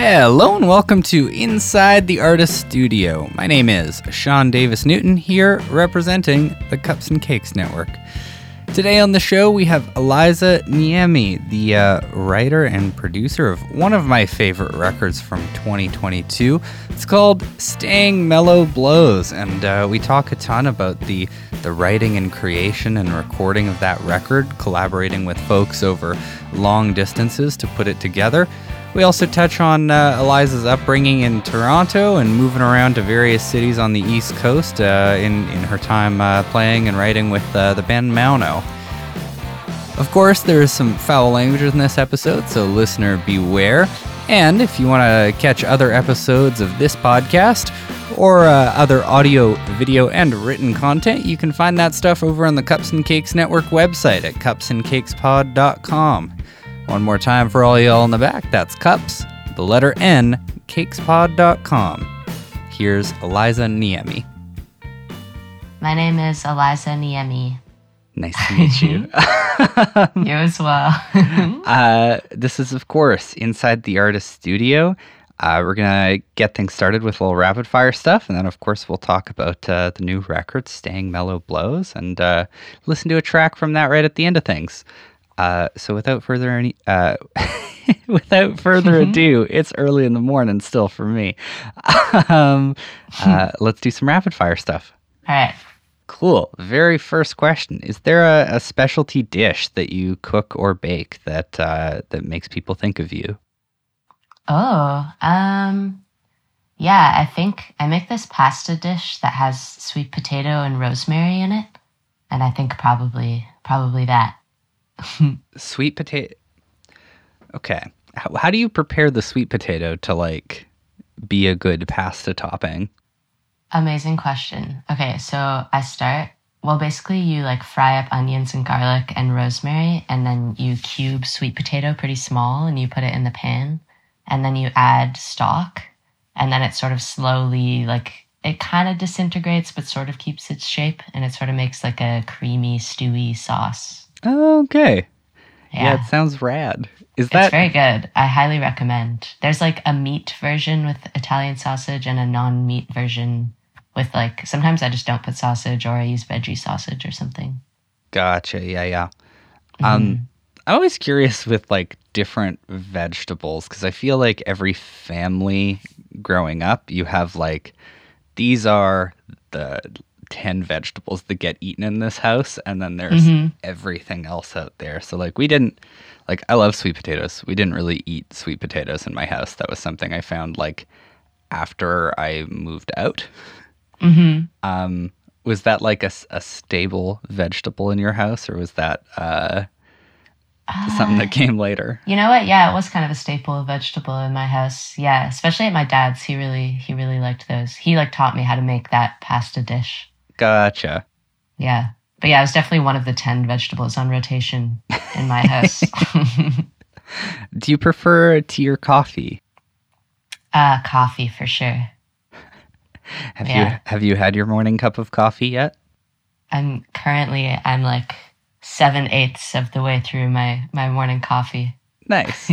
Hello and welcome to Inside the Artist Studio. My name is Sean Davis Newton here representing the Cups and Cakes Network. Today on the show we have Eliza Niemi, the uh, writer and producer of one of my favorite records from 2022. It's called "Staying Mellow Blows," and uh, we talk a ton about the the writing and creation and recording of that record, collaborating with folks over long distances to put it together. We also touch on uh, Eliza's upbringing in Toronto and moving around to various cities on the East Coast uh, in, in her time uh, playing and writing with uh, the band Mauno. Of course, there is some foul language in this episode, so listener beware. And if you want to catch other episodes of this podcast or uh, other audio, video, and written content, you can find that stuff over on the Cups and Cakes Network website at cupsandcakespod.com. One more time for all y'all in the back. That's cups, the letter N, cakespod.com. Here's Eliza Niemi. My name is Eliza Niemi. Nice to meet you. you as well. uh, this is, of course, inside the artist studio. Uh, we're going to get things started with a little rapid fire stuff. And then, of course, we'll talk about uh, the new record, Staying Mellow Blows, and uh, listen to a track from that right at the end of things. Uh, so without further any, uh, without further ado, it's early in the morning still for me. um, uh, let's do some rapid fire stuff. All right. Cool. Very first question: Is there a, a specialty dish that you cook or bake that uh, that makes people think of you? Oh, um, yeah. I think I make this pasta dish that has sweet potato and rosemary in it, and I think probably probably that. sweet potato. Okay. How, how do you prepare the sweet potato to like be a good pasta topping? Amazing question. Okay, so I start. Well, basically, you like fry up onions and garlic and rosemary, and then you cube sweet potato pretty small and you put it in the pan. And then you add stock, and then it sort of slowly, like, it kind of disintegrates, but sort of keeps its shape, and it sort of makes like a creamy, stewy sauce. Okay. Yeah, Yeah, it sounds rad. Is it's that very good. I highly recommend. There's like a meat version with Italian sausage and a non meat version with like, sometimes I just don't put sausage or I use veggie sausage or something. gotcha? Yeah, yeah. Mm-hmm. Um, I'm always curious with like different vegetables because I feel like every family growing up, you have like these are the 10 vegetables that get eaten in this house, and then there's Mhm. everything else out there. So, like, we didn't, like, I love sweet potatoes. We didn't really eat sweet potatoes in my house. That was something I found like after I moved out. Mm-hmm. Um, was that like a, a stable vegetable in your house, or was that uh, something that came later? You know what? Yeah, it was kind of a staple vegetable in my house. Yeah, especially at my dad's. He really, he really liked those. He like taught me how to make that pasta dish. Gotcha. Yeah. But yeah, it was definitely one of the 10 vegetables on rotation in my house. Do you prefer tea or coffee? uh, coffee for sure. Have you have you had your morning cup of coffee yet? I'm currently, I'm like seven eighths of the way through my, my morning coffee. Nice.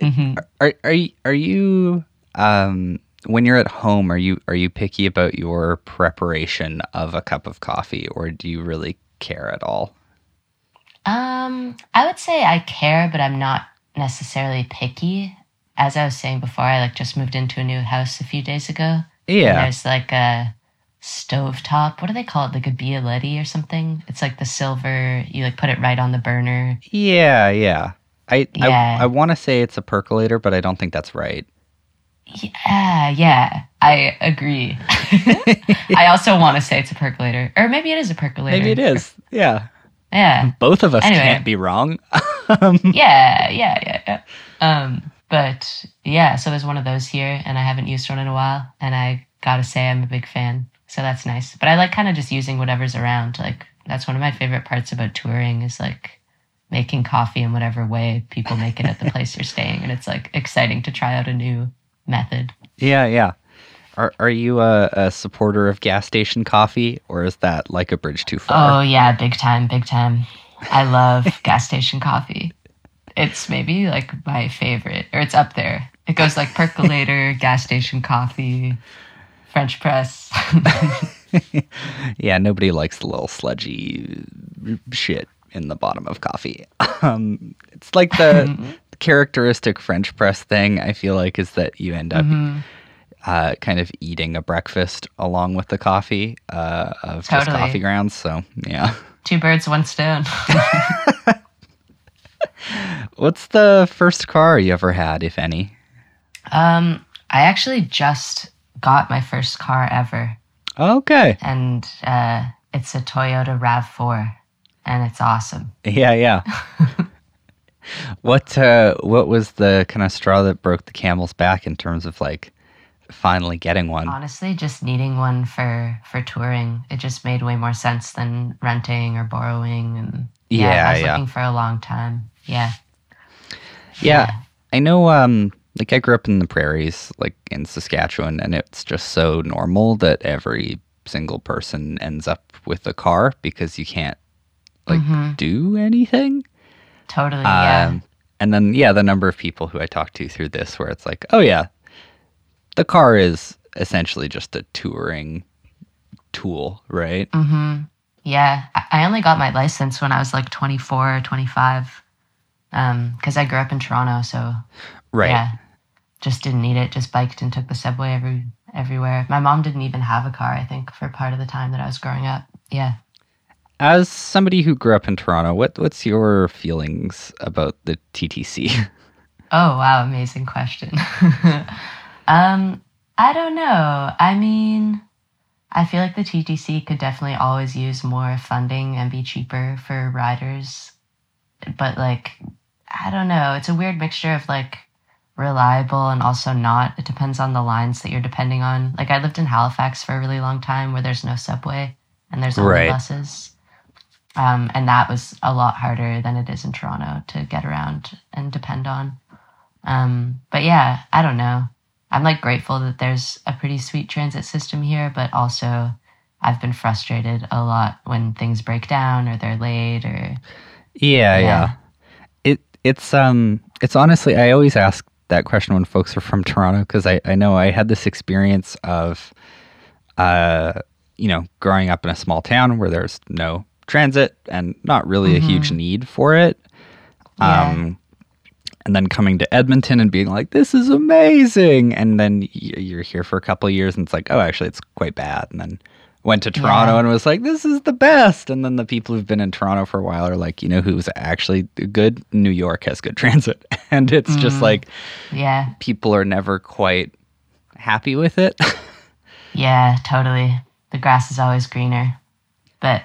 hmm are are you, are you um when you're at home are you are you picky about your preparation of a cup of coffee or do you really care at all? Um, I would say I care, but I'm not necessarily picky. As I was saying before, I like just moved into a new house a few days ago. Yeah. there's like a stovetop. What do they call it? Like a Bialetti or something? It's like the silver, you like put it right on the burner. Yeah, yeah. I Yeah. I, I want to say it's a percolator, but I don't think that's right. Yeah, yeah. I agree. I also want to say it's a percolator. Or maybe it is a percolator. Maybe it is. Yeah. Yeah. Both of us Anyway. can't be wrong. um, yeah, yeah, yeah, yeah. Um, but yeah, so there's one of those here, and I haven't used one in a while, and I gotta say I'm a big fan. So that's nice. But I like kind of just using whatever's around. Like that's one of my favorite parts about touring is like making coffee in whatever way people make it at the place you're staying, and it's like exciting to try out a new method. yeah, yeah. Are are you a, a supporter of gas station coffee, or is that like a bridge too far? Oh yeah, big time, big time. I love gas station coffee. It's maybe like my favorite, or it's up there. It goes like percolator, gas station coffee, French press. yeah, nobody likes the little sludgy shit in the bottom of coffee. Um, it's like the characteristic French press thing. I feel like is that you end up Mm-hmm. uh, kind of eating a breakfast along with the coffee uh, of just coffee grounds. So yeah. Two birds, one stone. What's the first car you ever had, if any? um, I actually just got my first car ever, Okay. and uh, it's a Toyota Rav4, and it's awesome. Yeah, yeah. what uh, what was the kind of straw that broke the camel's back in terms of like finally getting one? Honestly, just needing one for for touring, it just made way more sense than renting or borrowing. And Yeah, I was yeah. looking for a long time. Yeah, Yeah, I know. Um, like I grew up in the prairies, like in Saskatchewan, and it's just so normal that every single person ends up with a car because you can't like Mhm. do anything. Totally. Yeah, Um, and then yeah, the number of people who I talked to through this, where it's like, oh yeah, the car is essentially just a touring tool, right? Mm-hmm. yeah. I- only got my license when I was like 24 or 25, because I grew up in Toronto. So Right. yeah, just didn't need it. Just biked and took the subway every everywhere. My mom didn't even have a car. I think for part of the time that I was growing up. Yeah. As somebody who grew up in Toronto, what what's your feelings about the TTC? Oh wow, amazing question. um, I don't know. I mean, I feel like the TTC could definitely always use more funding and be cheaper for riders. But like, I don't know. It's a weird mixture of like reliable and also not. It depends on the lines that you're depending on. Like I lived in Halifax for a really long time where there's no subway and there's only Right. buses. Um, and that was a lot harder than it is in Toronto to get around and depend on. Um, but yeah, I don't know. I'm like grateful that there's a pretty sweet transit system here, but also I've been frustrated a lot when things break down or they're late or Yeah, yeah. Yeah. It it's um it's honestly I always ask that question when folks are from Toronto because I, I know I had this experience of uh you know growing up in a small town where there's no transit and not really a huge need for it. Yeah. Um and then coming to Edmonton and being like this is amazing and then you're here for a couple of years and it's like oh actually it's quite bad and then went to Toronto Yeah. and was like this is the best and then the people who've been in Toronto for a while are like you know who's actually good New York has good transit and it's just like yeah, people are never quite happy with it yeah, totally. The grass is always greener. But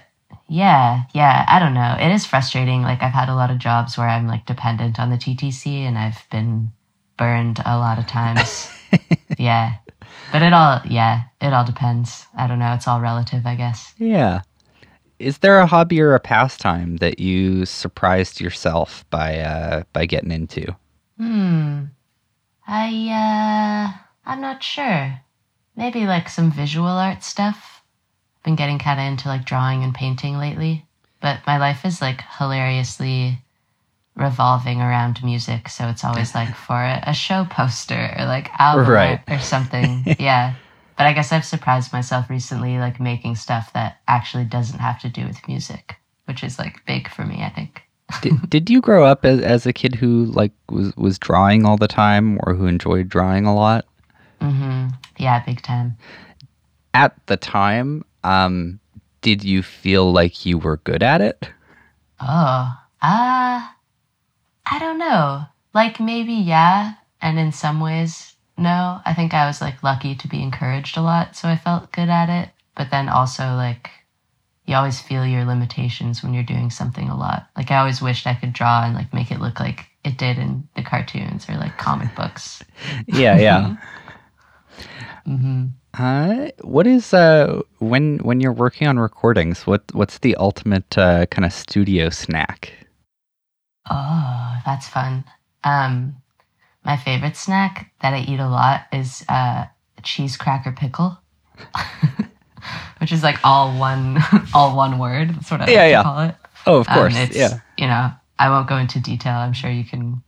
yeah, yeah, I don't know. It is frustrating. Like I've had a lot of jobs where I'm like dependent on the TTC and I've been burned a lot of times. yeah. But it all yeah, it all depends. I don't know. It's all relative, I guess. yeah is there a hobby or a pastime that you surprised yourself by uh by getting into Hmm. I uh I'm not sure. Maybe like some visual art stuff. Been getting kind of into like drawing and painting lately, but my life is like hilariously revolving around music, so it's always like for a, a show poster or like album Right. or something. yeah. But I guess I've surprised myself recently like making stuff that actually doesn't have to do with music, which is like big for me, I think. did, did you grow up as, as a kid who like was was drawing all the time or who enjoyed drawing a lot Mhm. Yeah, big time. at the time um did you feel like you were good at it Oh, uh, I don't know. Like maybe yeah, and in some ways no. I think I was like lucky to be encouraged a lot, so I felt good at it. But then also like you always feel your limitations when you're doing something a lot. Like I always wished I could draw and like make it look like it did in the cartoons or like comic books. yeah yeah Mm hmm uh what is uh when when you're working on recordings what what's the ultimate uh kind of studio snack Oh, that's fun. Um, my favorite snack that I eat a lot is uh, cheese cracker pickle, which is like all one, all one word. That's what I Yeah, to yeah. call it. oh of Um, course it's, yeah You know, I won't go into detail. I'm sure you can.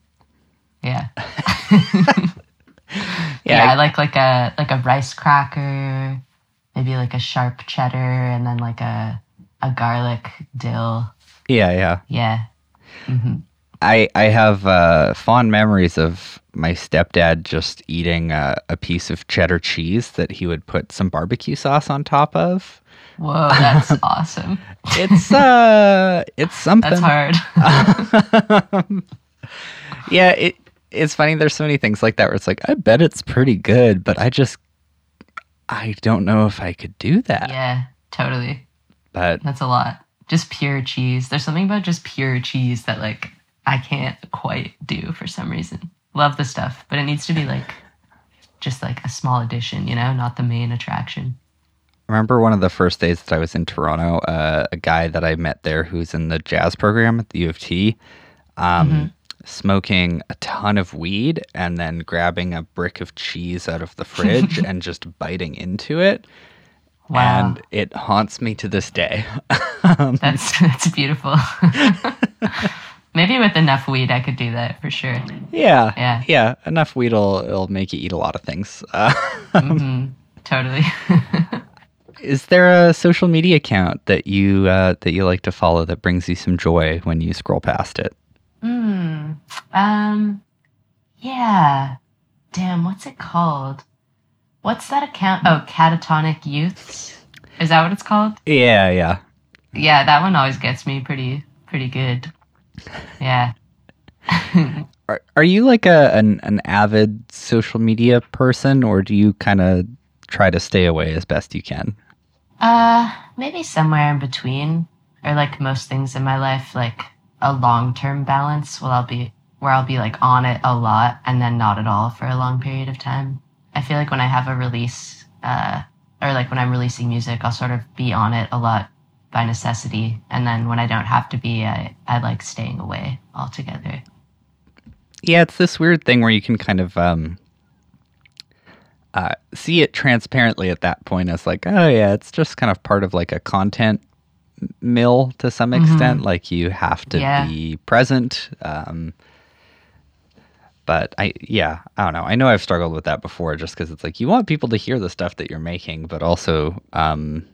Yeah. Yeah, I like like a like a rice cracker, maybe like a sharp cheddar, and then like a a garlic dill. yeah, yeah. Yeah. hmm I I have uh, fond memories of my stepdad just eating uh, a piece of cheddar cheese that he would put some barbecue sauce on top of. Whoa, that's awesome. It's uh, it's something. That's hard. yeah, it it's funny. There's so many things like that where it's like, I bet it's pretty good, but I just I don't know if I could do that. yeah, totally. But That's a lot. Just pure cheese. There's something about just pure cheese that like I can't quite do for some reason. Love the stuff, but it needs to be like just like a small addition, you know, not the main attraction. remember one of the first days that I was in Toronto, uh, a guy that I met there who's in the jazz program at the U of T, um, smoking a ton of weed and then grabbing a brick of cheese out of the fridge and just biting into it. Wow. And it haunts me to this day. That's that's beautiful. Maybe with enough weed I could do that for sure. yeah. Yeah. Yeah. Enough weed will it'll make you eat a lot of things. Uh, hmm Totally. is there a social media account that you uh, that you like to follow that brings you some joy when you scroll past it? Hmm. Um. Yeah. Damn. What's it called? What's that account? Oh, Catatonic Youths. Is that what it's called? Yeah, yeah. Yeah, that one always gets me pretty pretty good. Yeah. Are, are you like a an, an avid social media person, or do you kind of try to stay away as best you can? Uh, maybe somewhere in between, or like most things in my life, like a long term balance. Well, I'll be where I'll be like on it a lot and then not at all for a long period of time. I feel like when I have a release, uh, or like when I'm releasing music, I'll sort of be on it a lot by necessity, and then when I don't have to be, I I like staying away altogether. Yeah, it's this weird thing where you can kind of um, uh, see it transparently at that point as like, oh yeah, it's just kind of part of like a content mill to some extent. Like you have to Yeah. be present. Um, but I, yeah, I don't know. I know I've struggled with that before, just because it's like you want people to hear the stuff that you're making, but also um,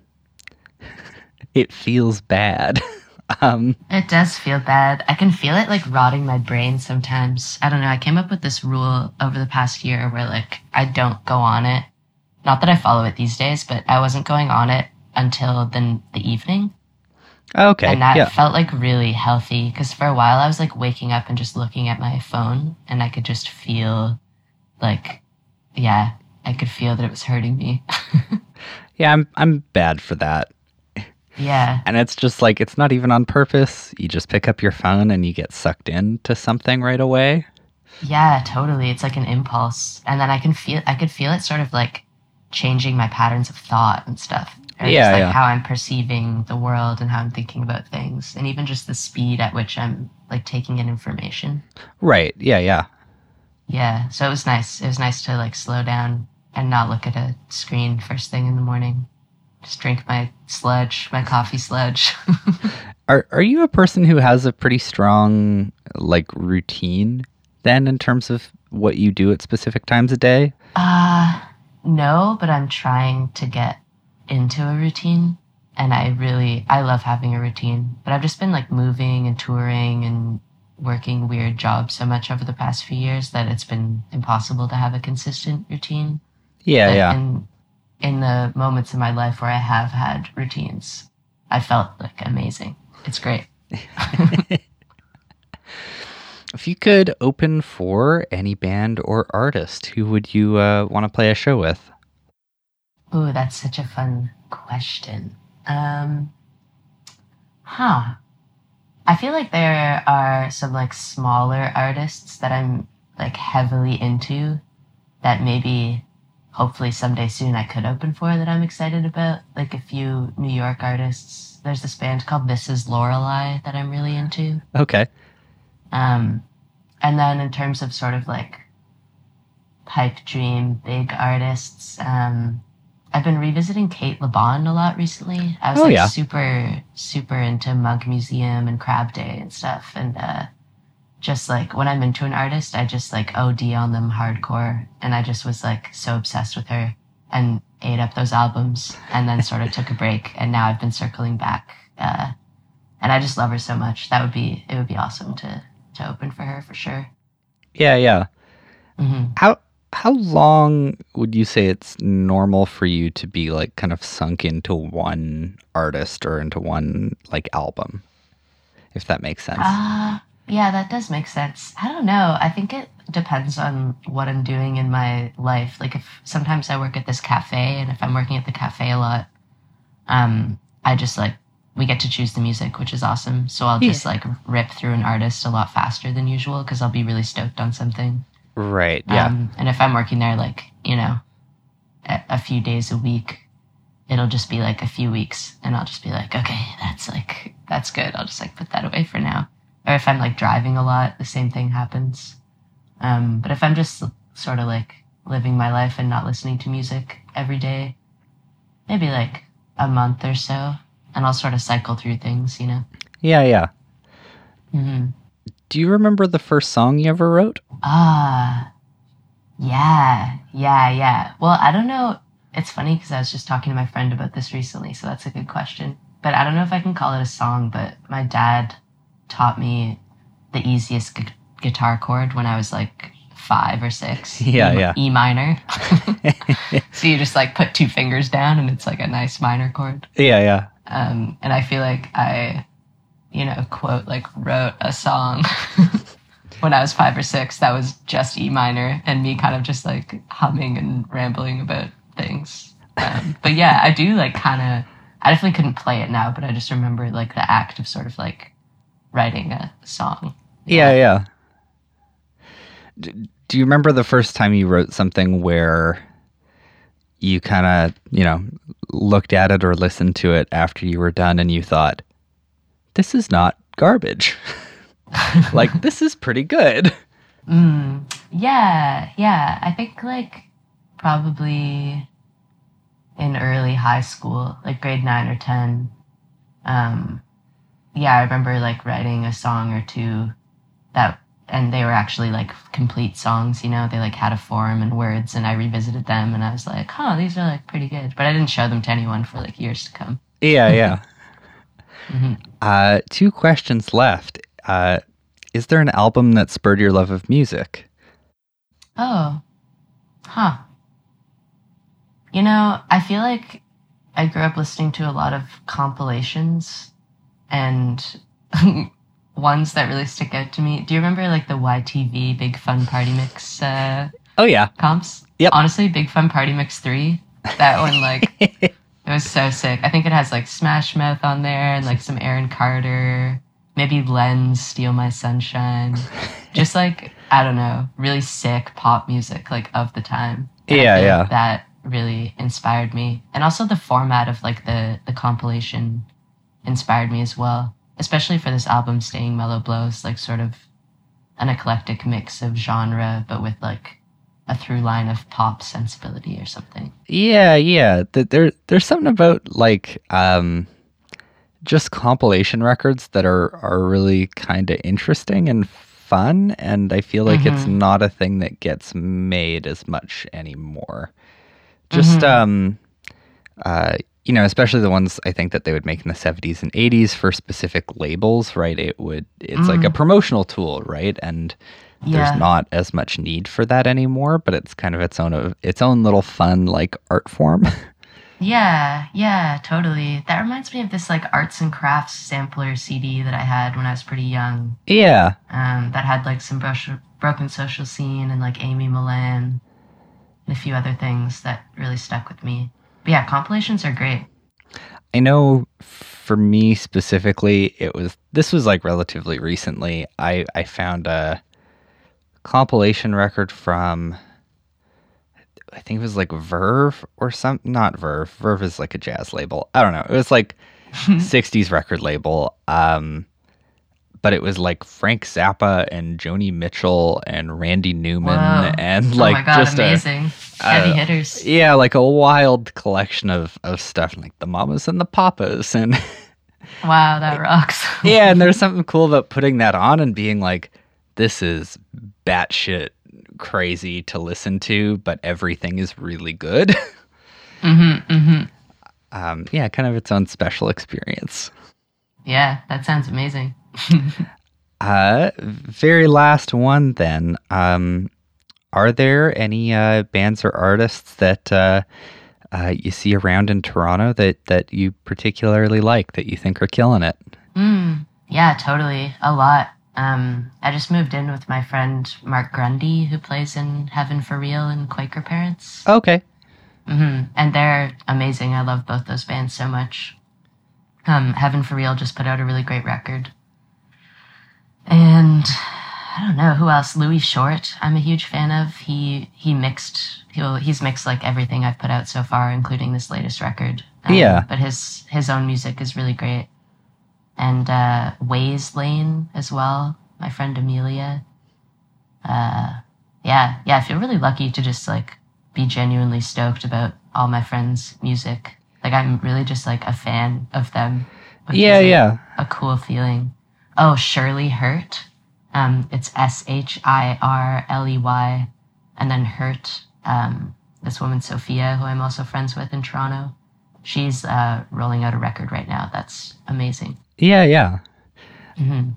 it feels bad. um, It does feel bad. I can feel it like rotting my brain sometimes. I don't know. I came up with this rule over the past year where like I don't go on it. Not that I follow it these days, but I wasn't going on it until the the evening, okay, and that yeah, felt like really healthy. Because for a while I was like waking up and just looking at my phone, and I could just feel like, yeah, I could feel that it was hurting me. yeah. I'm I'm bad for that. yeah, And it's just like it's not even on purpose. You just pick up your phone and you get sucked into something right away. Yeah, totally. It's like an impulse. And then I can feel I could feel it sort of like changing my patterns of thought and stuff. Or Yeah, like yeah. how I'm perceiving the world and how I'm thinking about things. And even just the speed at which I'm like taking in information. Right. Yeah, yeah. Yeah. So it was nice. It was nice to like slow down and not look at a screen first thing in the morning. Just drink my sludge, my coffee sludge. Are are you a person who has a pretty strong like routine then in terms of what you do at specific times a day? Uh, no, but I'm trying to get into a routine. And I really, I love having a routine. But I've just been like moving and touring and working weird jobs so much over the past few years that it's been impossible to have a consistent routine. Yeah, But yeah. In, in the moments in my life where I have had routines, I felt like amazing. It's great. If you could open for any band or artist, who would you uh, want to play a show with? Ooh, that's such a fun question. Um, huh. I feel like there are some like smaller artists that I'm like heavily into that maybe hopefully someday soon I could open for that I'm excited about. Like a few New York artists. There's this band called This Is Lorelei that I'm really into. Okay. Um, and then in terms of sort of like pipe dream big artists, um, I've been revisiting Cate Le Bon a lot recently. I was Oh, like yeah. super, super into Mug Museum and Crab Day and stuff. And, uh, just like when I'm into an artist, I just like OD on them hardcore. And I just was like so obsessed with her and ate up those albums and then sort of took a break. And now I've been circling back. Uh, and I just love her so much. That would be, it would be awesome to, to open for her for sure. Yeah, yeah. hmm How how long would you say it's normal for you to be like kind of sunk into one artist or into one like album? If that makes sense. Uh, yeah, that does make sense. I don't know. I think it depends on what I'm doing in my life. Like if sometimes I work at this cafe and if I'm working at the cafe a lot, um, I just like we get to choose the music, which is awesome. So I'll just like rip through an artist a lot faster than usual because I'll be really stoked on something. Right. Yeah. Um, and if I'm working there, like, you know, a, a few days a week, it'll just be like a few weeks and I'll just be like, okay, that's like, that's good. I'll just like put that away for now. Or if I'm like driving a lot, the same thing happens. Um, but if I'm just sort of like living my life and not listening to music every day, maybe like a month or so, and I'll sort of cycle through things, you know? yeah, yeah. hmm Do you remember the first song you ever wrote? Ah, yeah, yeah, yeah. Well, I don't know. It's funny because I was just talking to my friend about this recently, so that's a good question. But I don't know if I can call it a song, but my dad taught me the easiest gu- guitar chord when I was like five or six. Yeah, E- yeah. E minor. so you just like put two fingers down and it's like a nice minor chord. Yeah, yeah. Um, and I feel like I, you know, quote, like wrote a song when I was five or six that was just E minor and me kind of just like humming and rambling about things. Um, but yeah, I do like kind of, I definitely couldn't play it now, but I just remember like the act of sort of like writing a song. Yeah, yeah. D- do you remember the first time you wrote something where you kind of, you know, looked at it or listened to it after you were done and you thought, this is not garbage? like, this is pretty good. Mm, yeah, yeah. I think like probably in early high school, like grade nine or ten. Um, yeah, I remember like writing a song or two that, and they were actually like complete songs. You know, they like had a form and words, and I revisited them, and I was like, "Huh, these are like pretty good." But I didn't show them to anyone for like years to come. Yeah, yeah. Mhm. uh, two questions left. Uh, is there an album that spurred your love of music? Oh, huh. You know, I feel like I grew up listening to a lot of compilations and ones that really stick out to me. Do you remember like the YTV Big Fun Party Mix uh, Oh, yeah. comps? Yep. Honestly, Big Fun Party Mix 3, that one, like, it was so sick. I think it has like Smash Mouth on there and like some Aaron Carter, maybe Len's, Steal My Sunshine. Just like, I don't know, really sick pop music like of the time. And Yeah, yeah. that really inspired me. And also the format of like the, the compilation inspired me as well. Especially for this album, Staying Mellow Blows, like sort of an eclectic mix of genre, but with like a through line of pop sensibility or something. Yeah, yeah. There, there's something about like um, just compilation records that are are really kind of interesting and fun, and I feel like it's Mhm. not a thing that gets made as much anymore. Just Mhm. um, uh, you know, especially the ones I think that they would make in the 70s and 80s for specific labels, right? It would, it's like a Mm. promotional tool, right? And Yeah. there's not as much need for that anymore, but it's kind of its own of its own little fun like art form. Yeah, yeah, totally. That reminds me of this like arts and crafts sampler CD that I had when I was pretty young. yeah. Um, that had like some bro- broken social scene and like Amy Millan and a few other things that really stuck with me. But yeah, compilations are great. I know for me specifically it was this was like relatively recently. I I found a compilation record from I think it was like Verve or some not Verve. Verve is like a jazz label. I don't know. It was like 60s record label. Um but it was like Frank Zappa and Joni Mitchell and Randy Newman Whoa. and oh like my god, just a amazing. Heavy uh, hitters. yeah, like a wild collection of of stuff like the Mamas and the Papas and Wow, that rocks. yeah, and there's something cool about putting that on and being like this is batshit crazy to listen to, but everything is really good. Mm-hmm. Mm-hmm. um, yeah, kind of its own special experience. Yeah, that sounds amazing. Uh, very last one then. Um, are there any uh, bands or artists that uh, uh, you see around in Toronto that that you particularly like that you think are killing it? Mm, yeah, totally. A lot. Um, I just moved in with my friend Mark Grundy, who plays in Heaven for Real and Quaker Parents. Okay. hmm And they're amazing. I love both those bands so much. Um, Heaven for Real just put out a really great record. And I don't know who else. Louis Short, I'm a huge fan of. He he mixed he'll, he's mixed like everything I've put out so far, including this latest record. Um, Yeah. But his his own music is really great. And uh, Ways Lane as well. My friend Amelia. Uh, yeah, yeah. I feel really lucky to just like be genuinely stoked about all my friends' music. Like I'm really just like a fan of them. Yeah, is, like, yeah. a cool feeling. Oh, Shirley Hurt. Um, it's S H I R L E Y, and then Hurt. Um, this woman Sophia, who I'm also friends with in Toronto, she's uh, rolling out a record right now. That's amazing. Yeah, yeah. hmm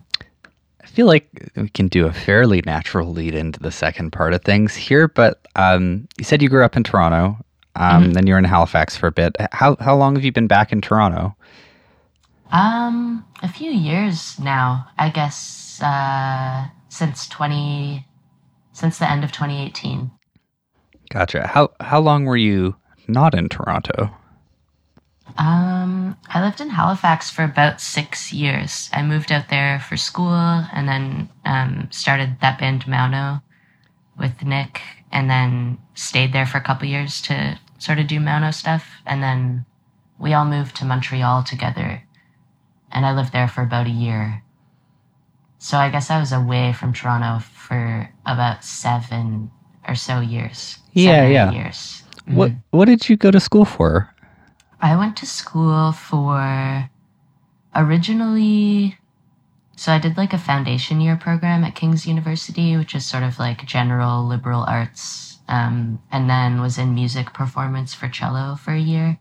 I feel like we can do a fairly natural lead into the second part of things here, but um, you said you grew up in Toronto, um, then you're in Halifax for a bit. How how long have you been back in Toronto? Um, a few years now, I guess. Uh, since twenty, since the end of 2018. Gotcha. How how long were you not in Toronto? Um, I lived in Halifax for about six years. I moved out there for school and then um, started that band Mauno with Nick and then stayed there for a couple years to sort of do Mauno stuff. And then we all moved to Montreal together and I lived there for about a year. So I guess I was away from Toronto for about seven or so years. Yeah, Seven or eight yeah. Years. What what did you go to school for? I went to school for originally. So I did like a foundation year program at King's University, which is sort of like general liberal arts, um, and then was in music performance for cello for a year,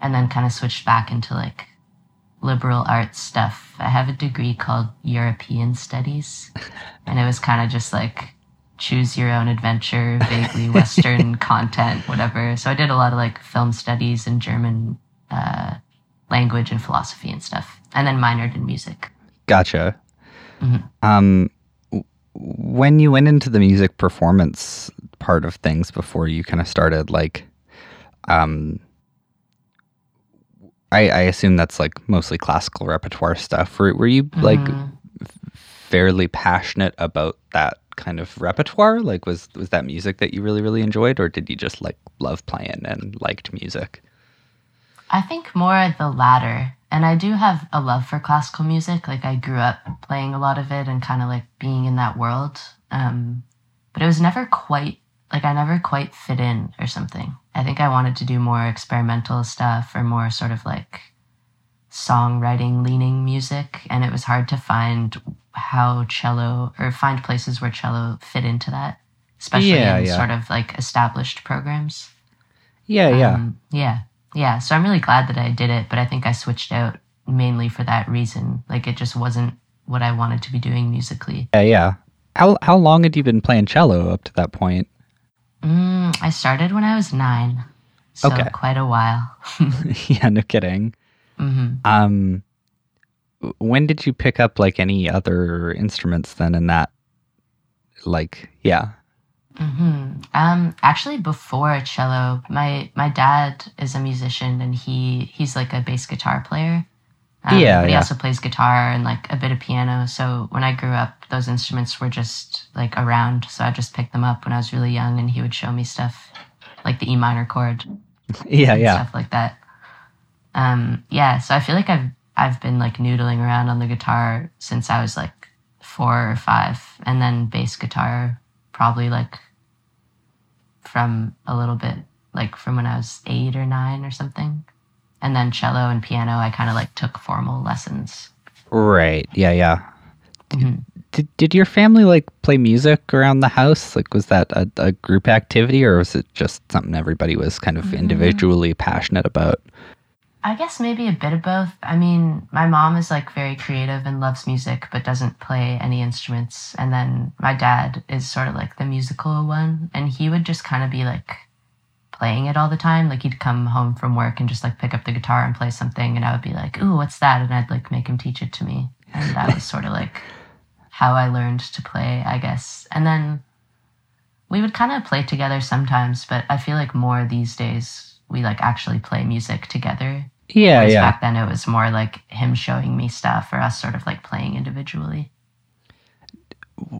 and then kind of switched back into like liberal arts stuff. I have a degree called European Studies, and it was kind of just like choose your own adventure, vaguely Western content, whatever. So I did a lot of like film studies and German uh, language and philosophy and stuff, and then minored in music. Gotcha. Mhm. Um, w- when you went into the music performance part of things before you kind of started, like, um, I, I assume that's like mostly classical repertoire stuff. Were, were you like Mhm. fairly passionate about that kind of repertoire? Like, was was that music that you really really enjoyed, or did you just like love playing and liked music? I think more the latter. And I do have a love for classical music. Like I grew up playing a lot of it and kind of like being in that world. Um, but it was never quite like I never quite fit in or something. I think I wanted to do more experimental stuff or more sort of like songwriting leaning music. And it was hard to find how cello or find places where cello fit into that, especially Yeah, in yeah. sort of like established programs. Yeah. Um, yeah. Yeah. Yeah, so I'm really glad that I did it, but I think I switched out mainly for that reason. Like it just wasn't what I wanted to be doing musically. Yeah, yeah. How how long had you been playing cello up to that point? Mm, I started when I was nine. So Okay. quite a while. yeah, no kidding. hmm Um, when did you pick up like any other instruments then in that? Like, yeah. Hmm Um, actually, before cello, my my dad is a musician and he he's like a bass guitar player. Um, Yeah, but he yeah. also plays guitar and like a bit of piano. So when I grew up, those instruments were just like around. So I just picked them up when I was really young, and he would show me stuff like the E minor chord, Yeah, yeah. stuff like that. Um, yeah. So I feel like I've I've been like noodling around on the guitar since I was like four or five, and then bass guitar probably like from a little bit like from when I was eight or nine or something. And then cello and piano, I kind of like took formal lessons. Right. Yeah, yeah. Mhm. did, did your family like play music around the house? Like, was that a, a group activity or was it just something everybody was kind of individually passionate about? I guess maybe a bit of both. I mean, my mom is like very creative and loves music, but doesn't play any instruments. And then my dad is sort of like the musical one, and he would just kind of be like playing it all the time. Like he'd come home from work and just like pick up the guitar and play something, and I would be like, "Ooh, what's that?" And I'd like make him teach it to me, and that was sort of like how I learned to play, I guess. And then we would kind of play together sometimes, but I feel like more these days we like actually play music together. Yeah, Whereas yeah. back then it was more like him showing me stuff or us sort of like playing individually.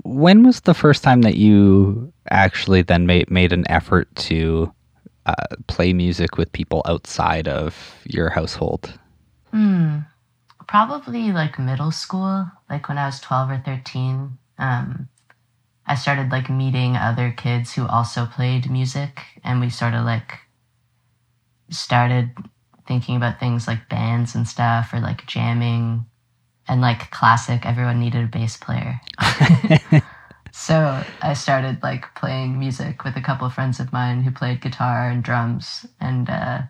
When was the first time that you actually then made made an effort to uh, play music with people outside of your household? Hmm. Probably like middle school, like when I was 12 or 13. Um, I started like meeting other kids who also played music, and we sort of like started thinking about things like bands and stuff or like jamming and like classic everyone needed a bass player. So i started like playing music with a couple of friends of mine who played guitar and drums and uh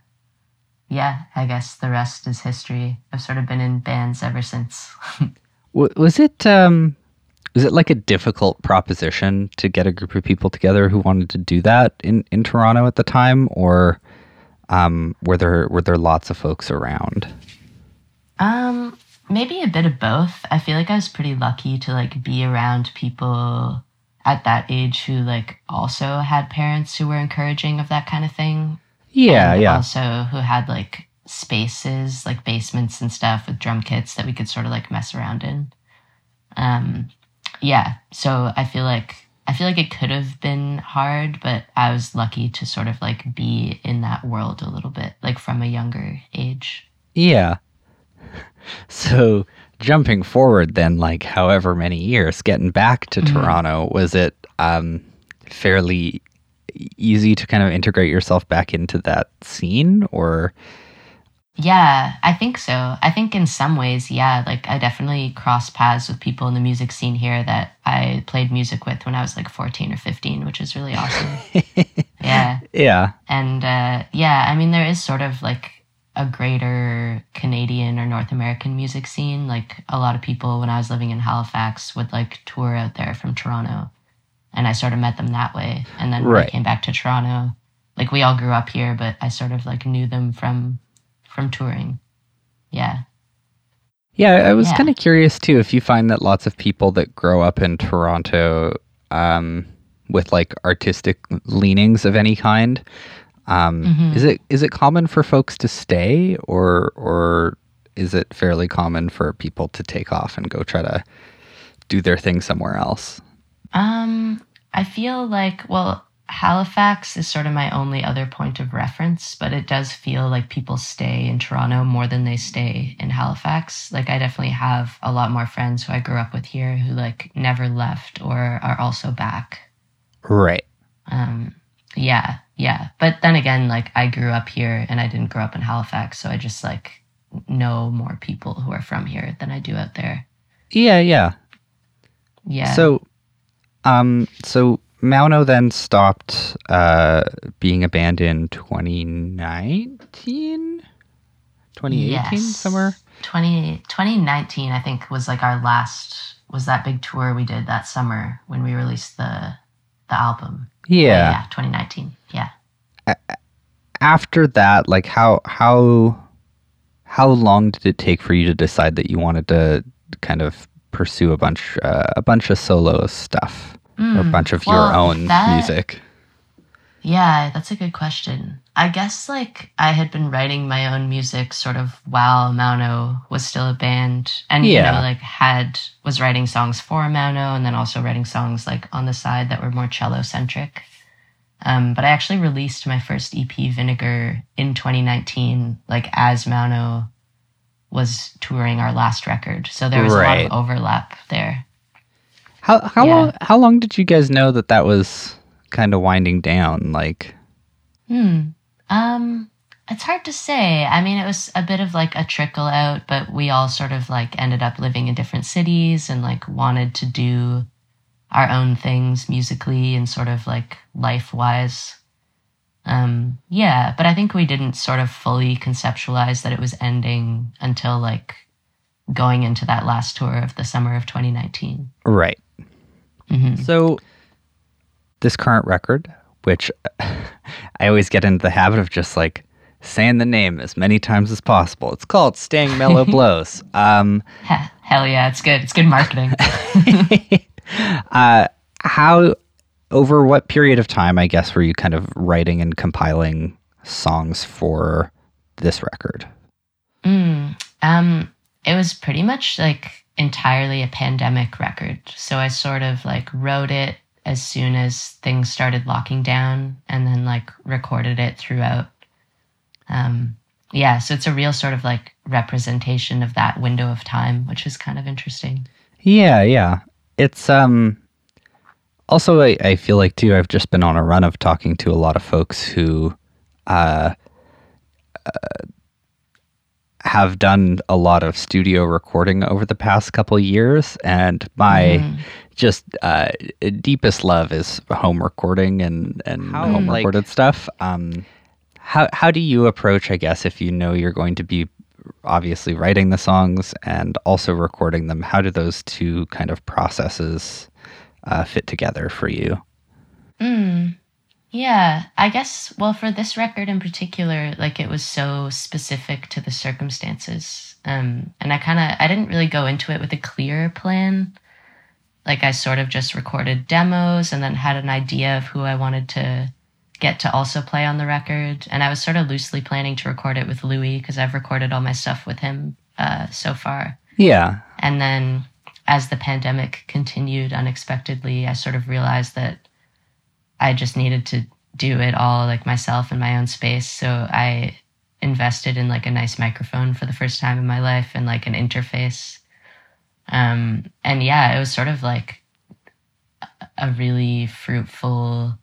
yeah i guess the rest is history. I've sort of been in bands ever since. Was it um, was it like a difficult proposition to get a group of people together who wanted to do that in, in Toronto at the time, or um, were there were there lots of folks around? Um, maybe a bit of both. I feel like I was pretty lucky to like be around people at that age who like also had parents who were encouraging of that kind of thing. Yeah, yeah, Also who had like spaces, like basements and stuff with drum kits that we could sort of like mess around in. Um, yeah. So I feel like I feel like it could have been hard, but I was lucky to sort of like be in that world a little bit, like from a younger age. yeah. So jumping forward, then, like however many years, getting back to Mhm. Toronto, was it um, fairly easy to kind of integrate yourself back into that scene, or Yeah, I think so. I think in some ways, yeah, like I definitely crossed paths with people in the music scene here that I played music with when I was like 14 or 15, which is really awesome. yeah. yeah, And uh, yeah, I mean, there is sort of like a greater Canadian or North American music scene. Like a lot of people when I was living in Halifax would like tour out there from Toronto. And I sort of met them that way. And then Right. I came back to Toronto, like we all grew up here, but I sort of like knew them from from touring. Yeah. Yeah, I was Yeah. kind of curious too if you find that lots of people that grow up in Toronto um, with like artistic leanings of any kind, um, Mhm. is it is it common for folks to stay, or or is it fairly common for people to take off and go try to do their thing somewhere else? Um, I feel like, well, Halifax is sort of my only other point of reference, but it does feel like people stay in Toronto more than they stay in Halifax. Like, I definitely have a lot more friends who I grew up with here who, like, never left or are also back. Right. Um, yeah, yeah. But then again, like, I grew up here and I didn't grow up in Halifax, so I just, like, know more people who are from here than I do out there. Yeah, yeah. Yeah. So, um, so Mauno then stopped uh, being a band in 2019, 2018, Yes. somewhere. 20, 2019 i think was like our last was that big tour we did that summer when we released the the album Yeah. yeah 2019 yeah After that, like how how how long did it take for you to decide that you wanted to kind of pursue a bunch uh, a bunch of solo stuff or a Mm, bunch of well, your own that- music? yeah that's a good question i guess like i had been writing my own music sort of while mauno was still a band and you know like had was writing songs for mauno and then also writing songs like on the side that were more cello centric Um, but I actually released my first EP, Vinegar, in 2019, like as Mauno was touring our last record. So there was a lot of overlap there. How how Yeah. long how long did you guys know that that was kind of winding down? Like Hmm. Um, It's hard to say. I mean, it was a bit of like a trickle out, but we all sort of like ended up living in different cities and like wanted to do our own things musically and sort of like life wise. Um, yeah, but I think we didn't sort of fully conceptualize that it was ending until like going into that last tour of the summer of 2019. Right. Hmm So, this current record, which I always get into the habit of just like saying the name as many times as possible. It's called Staying Mellow Blows. Um, Hell yeah, it's good. It's good marketing. uh, how, over what period of time, I guess, were you kind of writing and compiling songs for this record? Mm, um, it was pretty much like entirely a pandemic record. So I sort of like wrote it as soon as things started locking down and then like recorded it throughout. Um, yeah, so it's a real sort of like representation of that window of time, which is kind of interesting. Yeah, yeah. It's um also I, I feel like too I've just been on a run of talking to a lot of folks who uh, uh have done a lot of studio recording over the past couple years and my Mm. just uh, deepest love is home recording and and How, home like- recorded stuff. Um, how how do you approach? I guess if you know you're going to be obviously writing the songs and also recording them, how do those two kind of processes uh, fit together for you? Mm. Yeah, I guess, well, for this record in particular, like it was so specific to the circumstances. Um, and I kind of, I didn't really go into it with a clear plan. Like I sort of just recorded demos and then had an idea of who I wanted to get to also play on the record. And I was sort of loosely planning to record it with Louis because I've recorded all my stuff with him uh, so far. Yeah, And then as the pandemic continued unexpectedly, I sort of realized that I just needed to do it all like myself in my own space. So I invested in like a nice microphone for the first time in my life and like an interface. Um, and yeah, it was sort of like a- really fruitful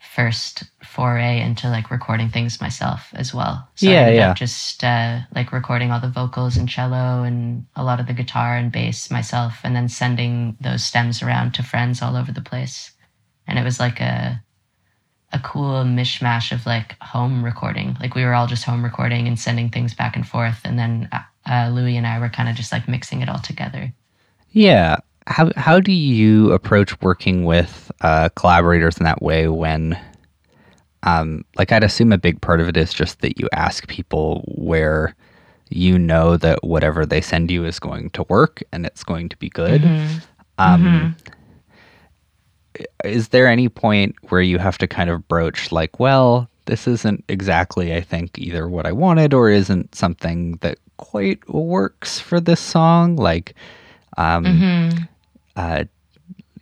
first foray into like recording things myself as well. So Yeah, yeah. just uh, like recording all the vocals and cello and a lot of the guitar and bass myself, and then sending those stems around to friends all over the place. And it was like a a cool mishmash of like home recording. Like we were all just home recording and sending things back and forth, and then uh, Louis and I were kind of just like mixing it all together. yeah. How how do you approach working with uh, collaborators in that way when? Um, like I'd assume a big part of it is just that you ask people where you know that whatever they send you is going to work and it's going to be good. Mhm. Um, Is there any point where you have to kind of broach, like, well, this isn't exactly, I think, either what I wanted or isn't something that quite works for this song? Like, um, Mhm. uh,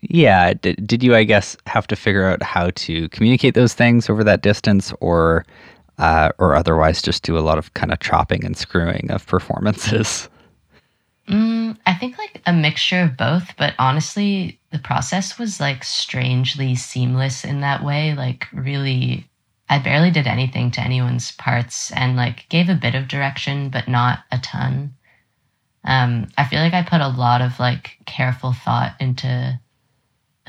yeah, did, did you, I guess, have to figure out how to communicate those things over that distance or, uh, or otherwise just do a lot of kind of chopping and screwing of performances? Mm, I think like a mixture of both, but honestly, the process was like strangely seamless in that way. Like, really, I barely did anything to anyone's parts and like gave a bit of direction, but not a ton. Um, I feel like I put a lot of like careful thought into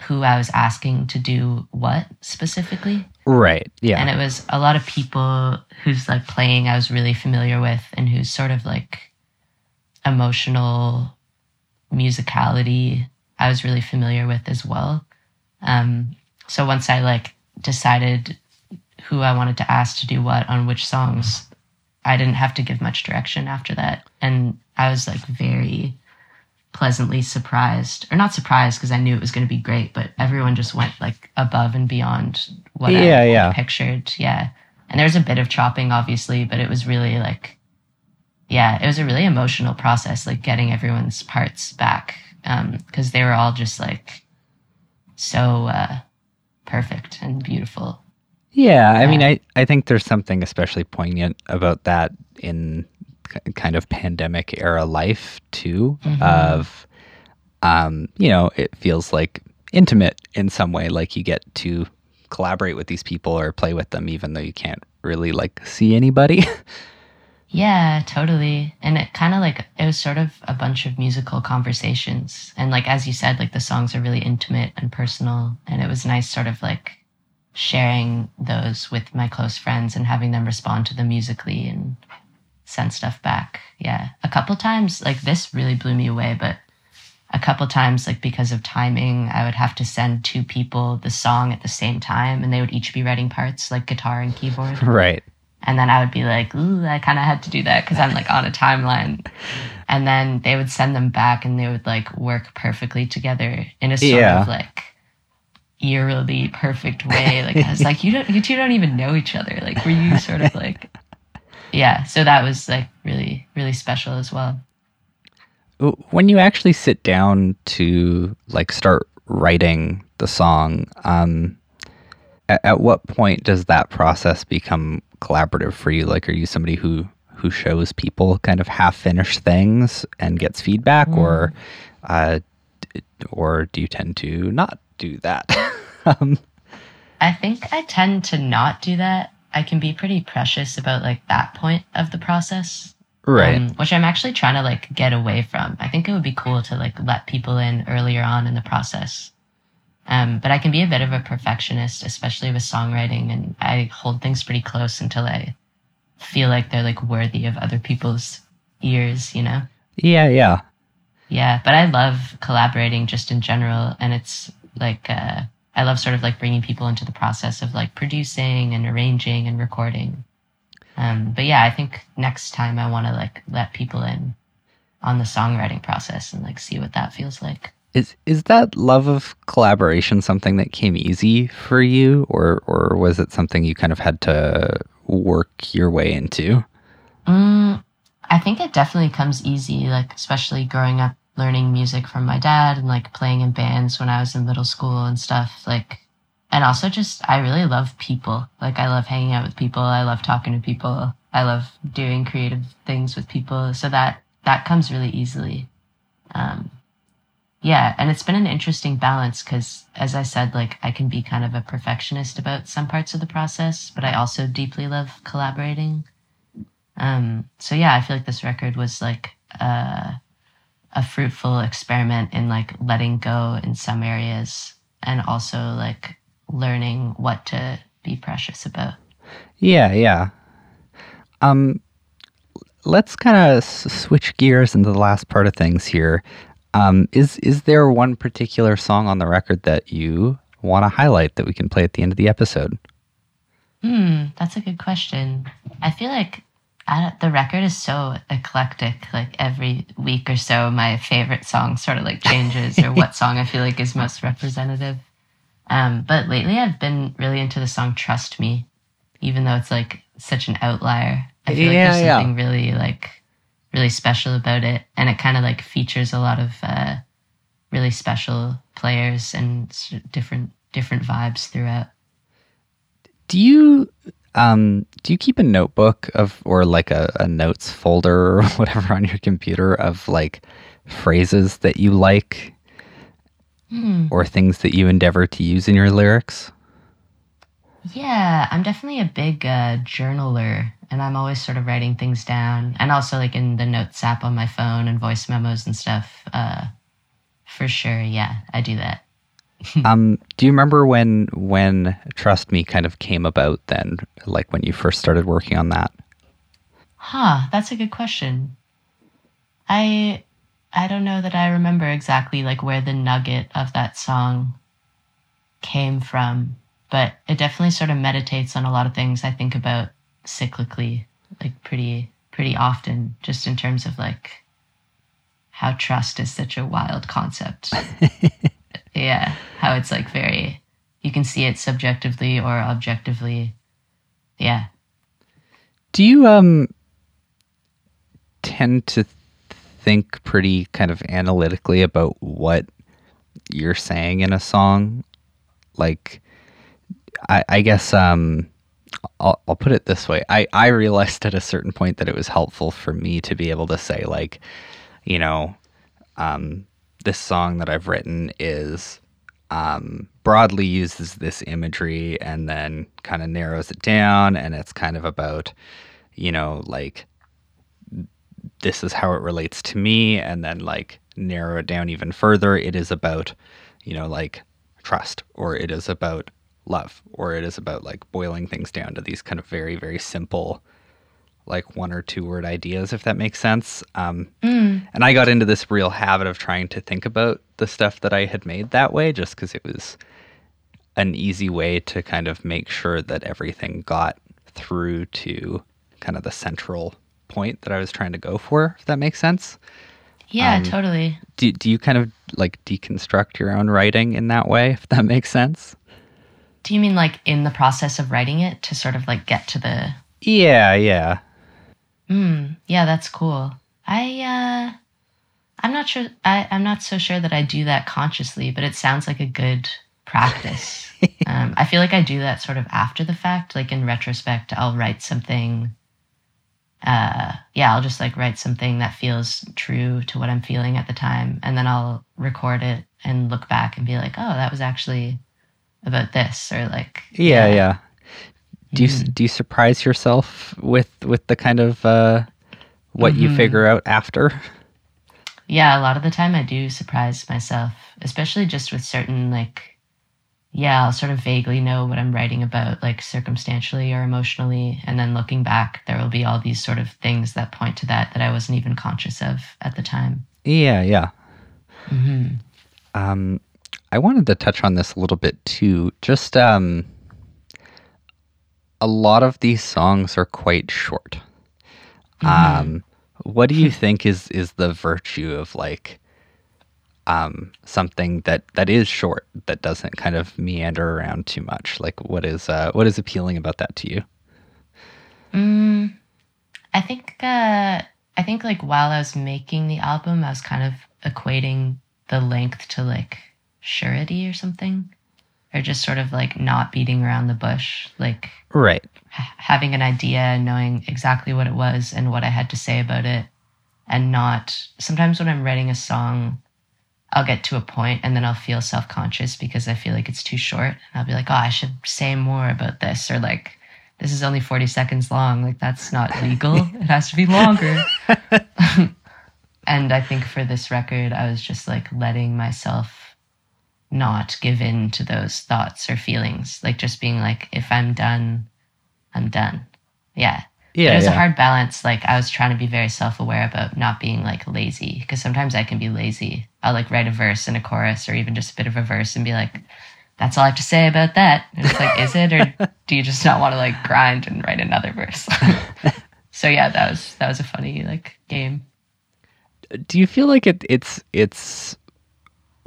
who I was asking to do what specifically. Right. Yeah. And it was a lot of people whose like playing I was really familiar with and whose sort of like emotional musicality I was really familiar with as well. Um, so once I like decided who I wanted to ask to do what on which songs, I didn't have to give much direction after that. And I was like very pleasantly surprised, or not surprised because I knew it was going to be great, but everyone just went like above and beyond what I Yeah, had yeah. pictured. Yeah. And there was a bit of chopping, obviously, but it was really like, yeah, it was a really emotional process, like getting everyone's parts back because they were all just like so uh, perfect and beautiful. Yeah, I mean, I, I think there's something especially poignant about that in k- kind of pandemic era life too. Mhm. Of, um, you know, it feels like intimate in some way, like you get to collaborate with these people or play with them, even though you can't really like see anybody. Yeah, totally. And it kind of like it was sort of a bunch of musical conversations. And like as you said, like the songs are really intimate and personal and it was nice sort of like sharing those with my close friends and having them respond to them musically and send stuff back. Yeah. A couple times like this really blew me away, but a couple times like because of timing, I would have to send two people the song at the same time and they would each be writing parts like guitar and keyboard. right. And then I would be like, ooh, I kind of had to do that because I'm like on a timeline. And then they would send them back and they would like work perfectly together in a sort Yeah. of like eerily perfect way. Like I was like, you don't, you two don't even know each other. Like, were you sort of like, yeah. So that was like really, really special as well. when you actually sit down to like start writing the song um at, at what point does that process become collaborative for you like are you somebody who who shows people kind of half finished things and gets feedback or uh or do you tend to not do that um I think I tend to not do that. I can be pretty precious about like that point of the process. right um, which I'm actually trying to like get away from. I think it would be cool to like let people in earlier on in the process. Um, but I can be a bit of a perfectionist, especially with songwriting, and I hold things pretty close until I feel like they're like worthy of other people's ears, you know? yeah yeah Yeah, but I love collaborating just in general, and it's like uh, I love sort of like bringing people into the process of like producing and arranging and recording. Um, but yeah, I think next time I want to like let people in on the songwriting process and like see what that feels like. Is is that love of collaboration something that came easy for you or or was it something you kind of had to work your way into Mm, I think it definitely comes easy, like especially growing up learning music from my dad and like playing in bands when I was in middle school and stuff. Like, and also just I really love people. Like I love hanging out with people. I love talking to people. I love doing creative things with people. So that that comes really easily. Um, yeah, and it's been an interesting balance because, as I said, like I can be kind of a perfectionist about some parts of the process, but I also deeply love collaborating. Um, so yeah, I feel like this record was like a fruitful experiment in like letting go in some areas and also like learning what to be precious about. Yeah, yeah. Um, let's kind of s- switch gears into the last part of things here. Um, is is there one particular song on the record that you want to highlight that we can play at the end of the episode? Hmm, that's a good question. I feel like I the record is so eclectic. Like every week or so, my favorite song sort of like changes, or what song I feel like is most representative. Um, but lately, I've been really into the song "Trust Me," even though it's like such an outlier. I feel Yeah, like there's yeah. something really like really special about it, and it kind of like features a lot of uh, really special players and different different vibes throughout. Do you um do you keep a notebook of or like a, a notes folder or whatever on your computer of like phrases that you like Hmm. or things that you endeavor to use in your lyrics? Yeah, I'm definitely a big uh, journaler, and I'm always sort of writing things down, and also like in the notes app on my phone and voice memos and stuff. Uh, for sure, yeah, I do that. um, do you remember when when Trust Me kind of came about then, like when you first started working on that? Huh, that's a good question. I I don't know that I remember exactly like where the nugget of that song came from, but it definitely sort of meditates on a lot of things I think about cyclically, like pretty pretty often, just in terms of like how trust is such a wild concept. yeah, how it's like very you can see it subjectively or objectively. Yeah. Do you um tend to think pretty kind of analytically about what you're saying in a song? Like I, I guess um I'll, I'll put it this way. I, I realized at a certain point that it was helpful for me to be able to say like, you know, um, this song that I've written is um, broadly uses this imagery and then kind of narrows it down, and it's kind of about, you know, like this is how it relates to me, and then like narrow it down even further. It is about, you know, like trust, or it is about love, or it is about like boiling things down to these kind of very, very simple, like one or two word ideas, if that makes sense. Um, Mm. and I got into this real habit of trying to think about the stuff that I had made that way just because it was an easy way to kind of make sure that everything got through to kind of the central point that I was trying to go for, if that makes sense. Yeah, Um, totally. Do, do you kind of like deconstruct your own writing in that way, if that makes sense? Do you mean like in the process of writing it to sort of like get to the Yeah, yeah. Mm, yeah, that's cool. I uh I'm not sure I, I'm not so sure that I do that consciously, but it sounds like a good practice. um, I feel like I do that sort of after the fact. Like in retrospect, I'll write something uh yeah, I'll just like write something that feels true to what I'm feeling at the time, and then I'll record it and look back and be like, oh, that was actually about this, or like Yeah, yeah. Do you Mhm. do you surprise yourself with with the kind of uh, what you Mhm. figure out after? Yeah, a lot of the time I do surprise myself, especially just with certain like yeah, I'll sort of vaguely know what I'm writing about like circumstantially or emotionally and then looking back there will be all these sort of things that point to that that I wasn't even conscious of at the time. Yeah, yeah. Mhm. Um, I wanted to touch on this a little bit too. Just um, a lot of these songs are quite short. Um, what do you think is is the virtue of like um, something that that is short that doesn't kind of meander around too much? Like, what is uh, what is appealing about that to you? Mm, I think uh, I think like while I was making the album, I was kind of equating the length to like surety or something, or just sort of like not beating around the bush, like Right. ha- having an idea and knowing exactly what it was and what I had to say about it, and not. Sometimes when I'm writing a song. I'll get to a point and then I'll feel self conscious because I feel like it's too short. And I'll be like, oh, I should say more about this. Or like, this is only 40 seconds long. Like, that's not legal. it has to be longer. and I think for this record, I was just like letting myself not give in to those thoughts or feelings. Like, just being like, if I'm done, I'm done. Yeah. Yeah. it was yeah. a hard balance. Like, I was trying to be very self aware about not being like lazy because sometimes I can be lazy. I'll like write a verse and a chorus or even just a bit of a verse and be like, that's all I have to say about that. And it's like, is it, or do you just not want to like grind and write another verse? so yeah, that was that was a funny like game. do you feel like it, it's it's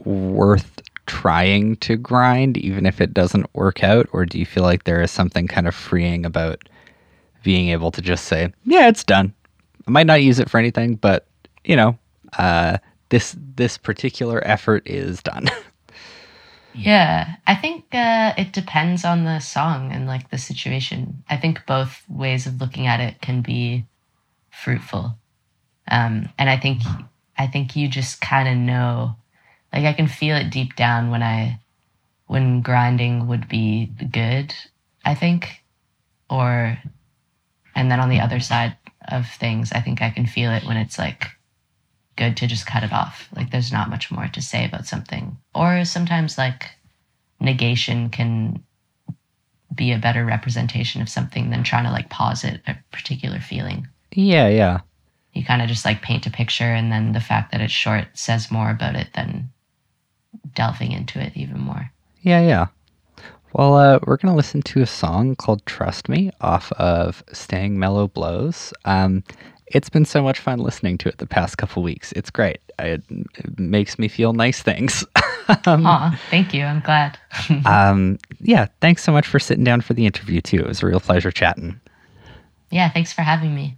worth trying to grind even if it doesn't work out? Or do you feel like there is something kind of freeing about being able to just say yeah it's done. I might not use it for anything but you know uh, this this particular effort is done. Yeah, I think uh, it depends on the song and like the situation. I think both ways of looking at it can be fruitful, um, and I think I think you just kind of know, like I can feel it deep down when I when grinding would be good. I think, or and then on the other side of things, I think I can feel it when it's like good to just cut it off. Like there's not much more to say about something. Or sometimes like negation can be a better representation of something than trying to like posit a particular feeling. yeah yeah You kind of just like paint a picture and then the fact that it's short says more about it than delving into it even more. yeah yeah well uh, we're gonna listen to a song called trust me off of staying mellow blows um, it's been so much fun listening to it the past couple weeks it's great it, it makes me feel nice things um, Aw, thank you. I'm glad. um, yeah, thanks so much for sitting down for the interview too. It was a real pleasure chatting. yeah, thanks for having me.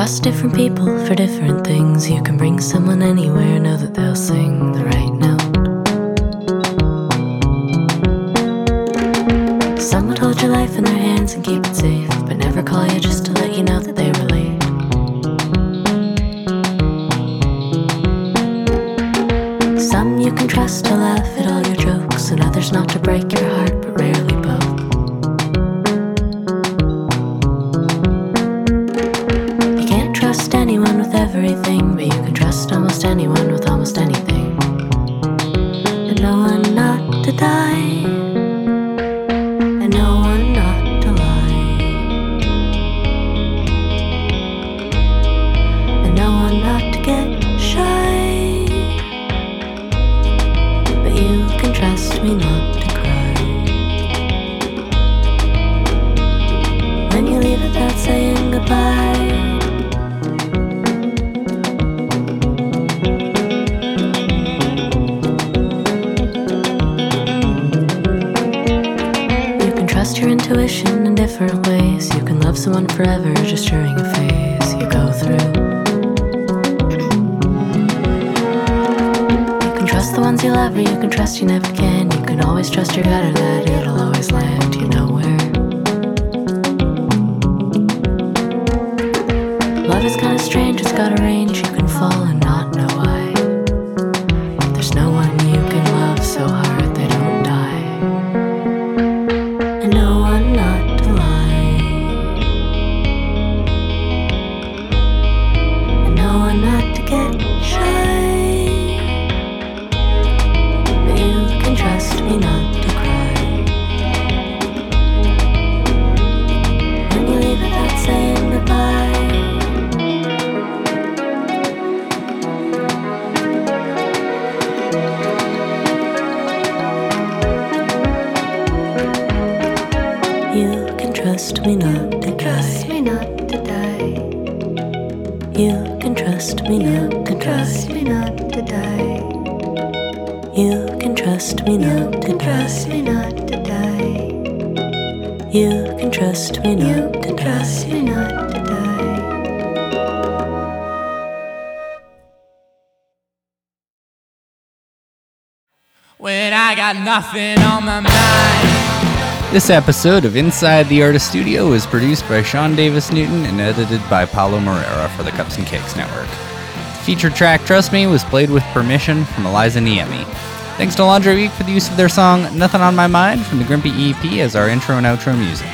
Trust different people for different things. You can bring someone anywhere, know that they'll sing the right note. Someone their hands and keep it safe, but never call you just to let you know that they were late. Some you can trust to laugh at all your jokes, and others not to break your trust me not to trust me not to die. You can trust me not to trust me not to die. When I got nothing on my mind. This episode of Inside the Artist Studio is produced by Sean Davis Newton and edited by Paulo Moreira for the Cups N Cakes Network. The featured track Trust Me was played with permission from Eliza Niemi. Thanks to Laundry Week for the use of their song Nothing on My Mind from the Grimpy EP as our intro and outro music.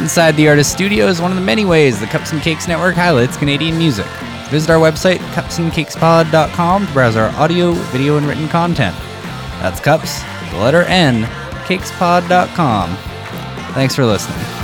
Inside the Artist Studio is one of the many ways the Cups N Cakes Network highlights Canadian music. Visit our website, cupsncakespod.com, to browse our audio, video, and written content. That's cups, the letter N, cakespod.com. Thanks for listening.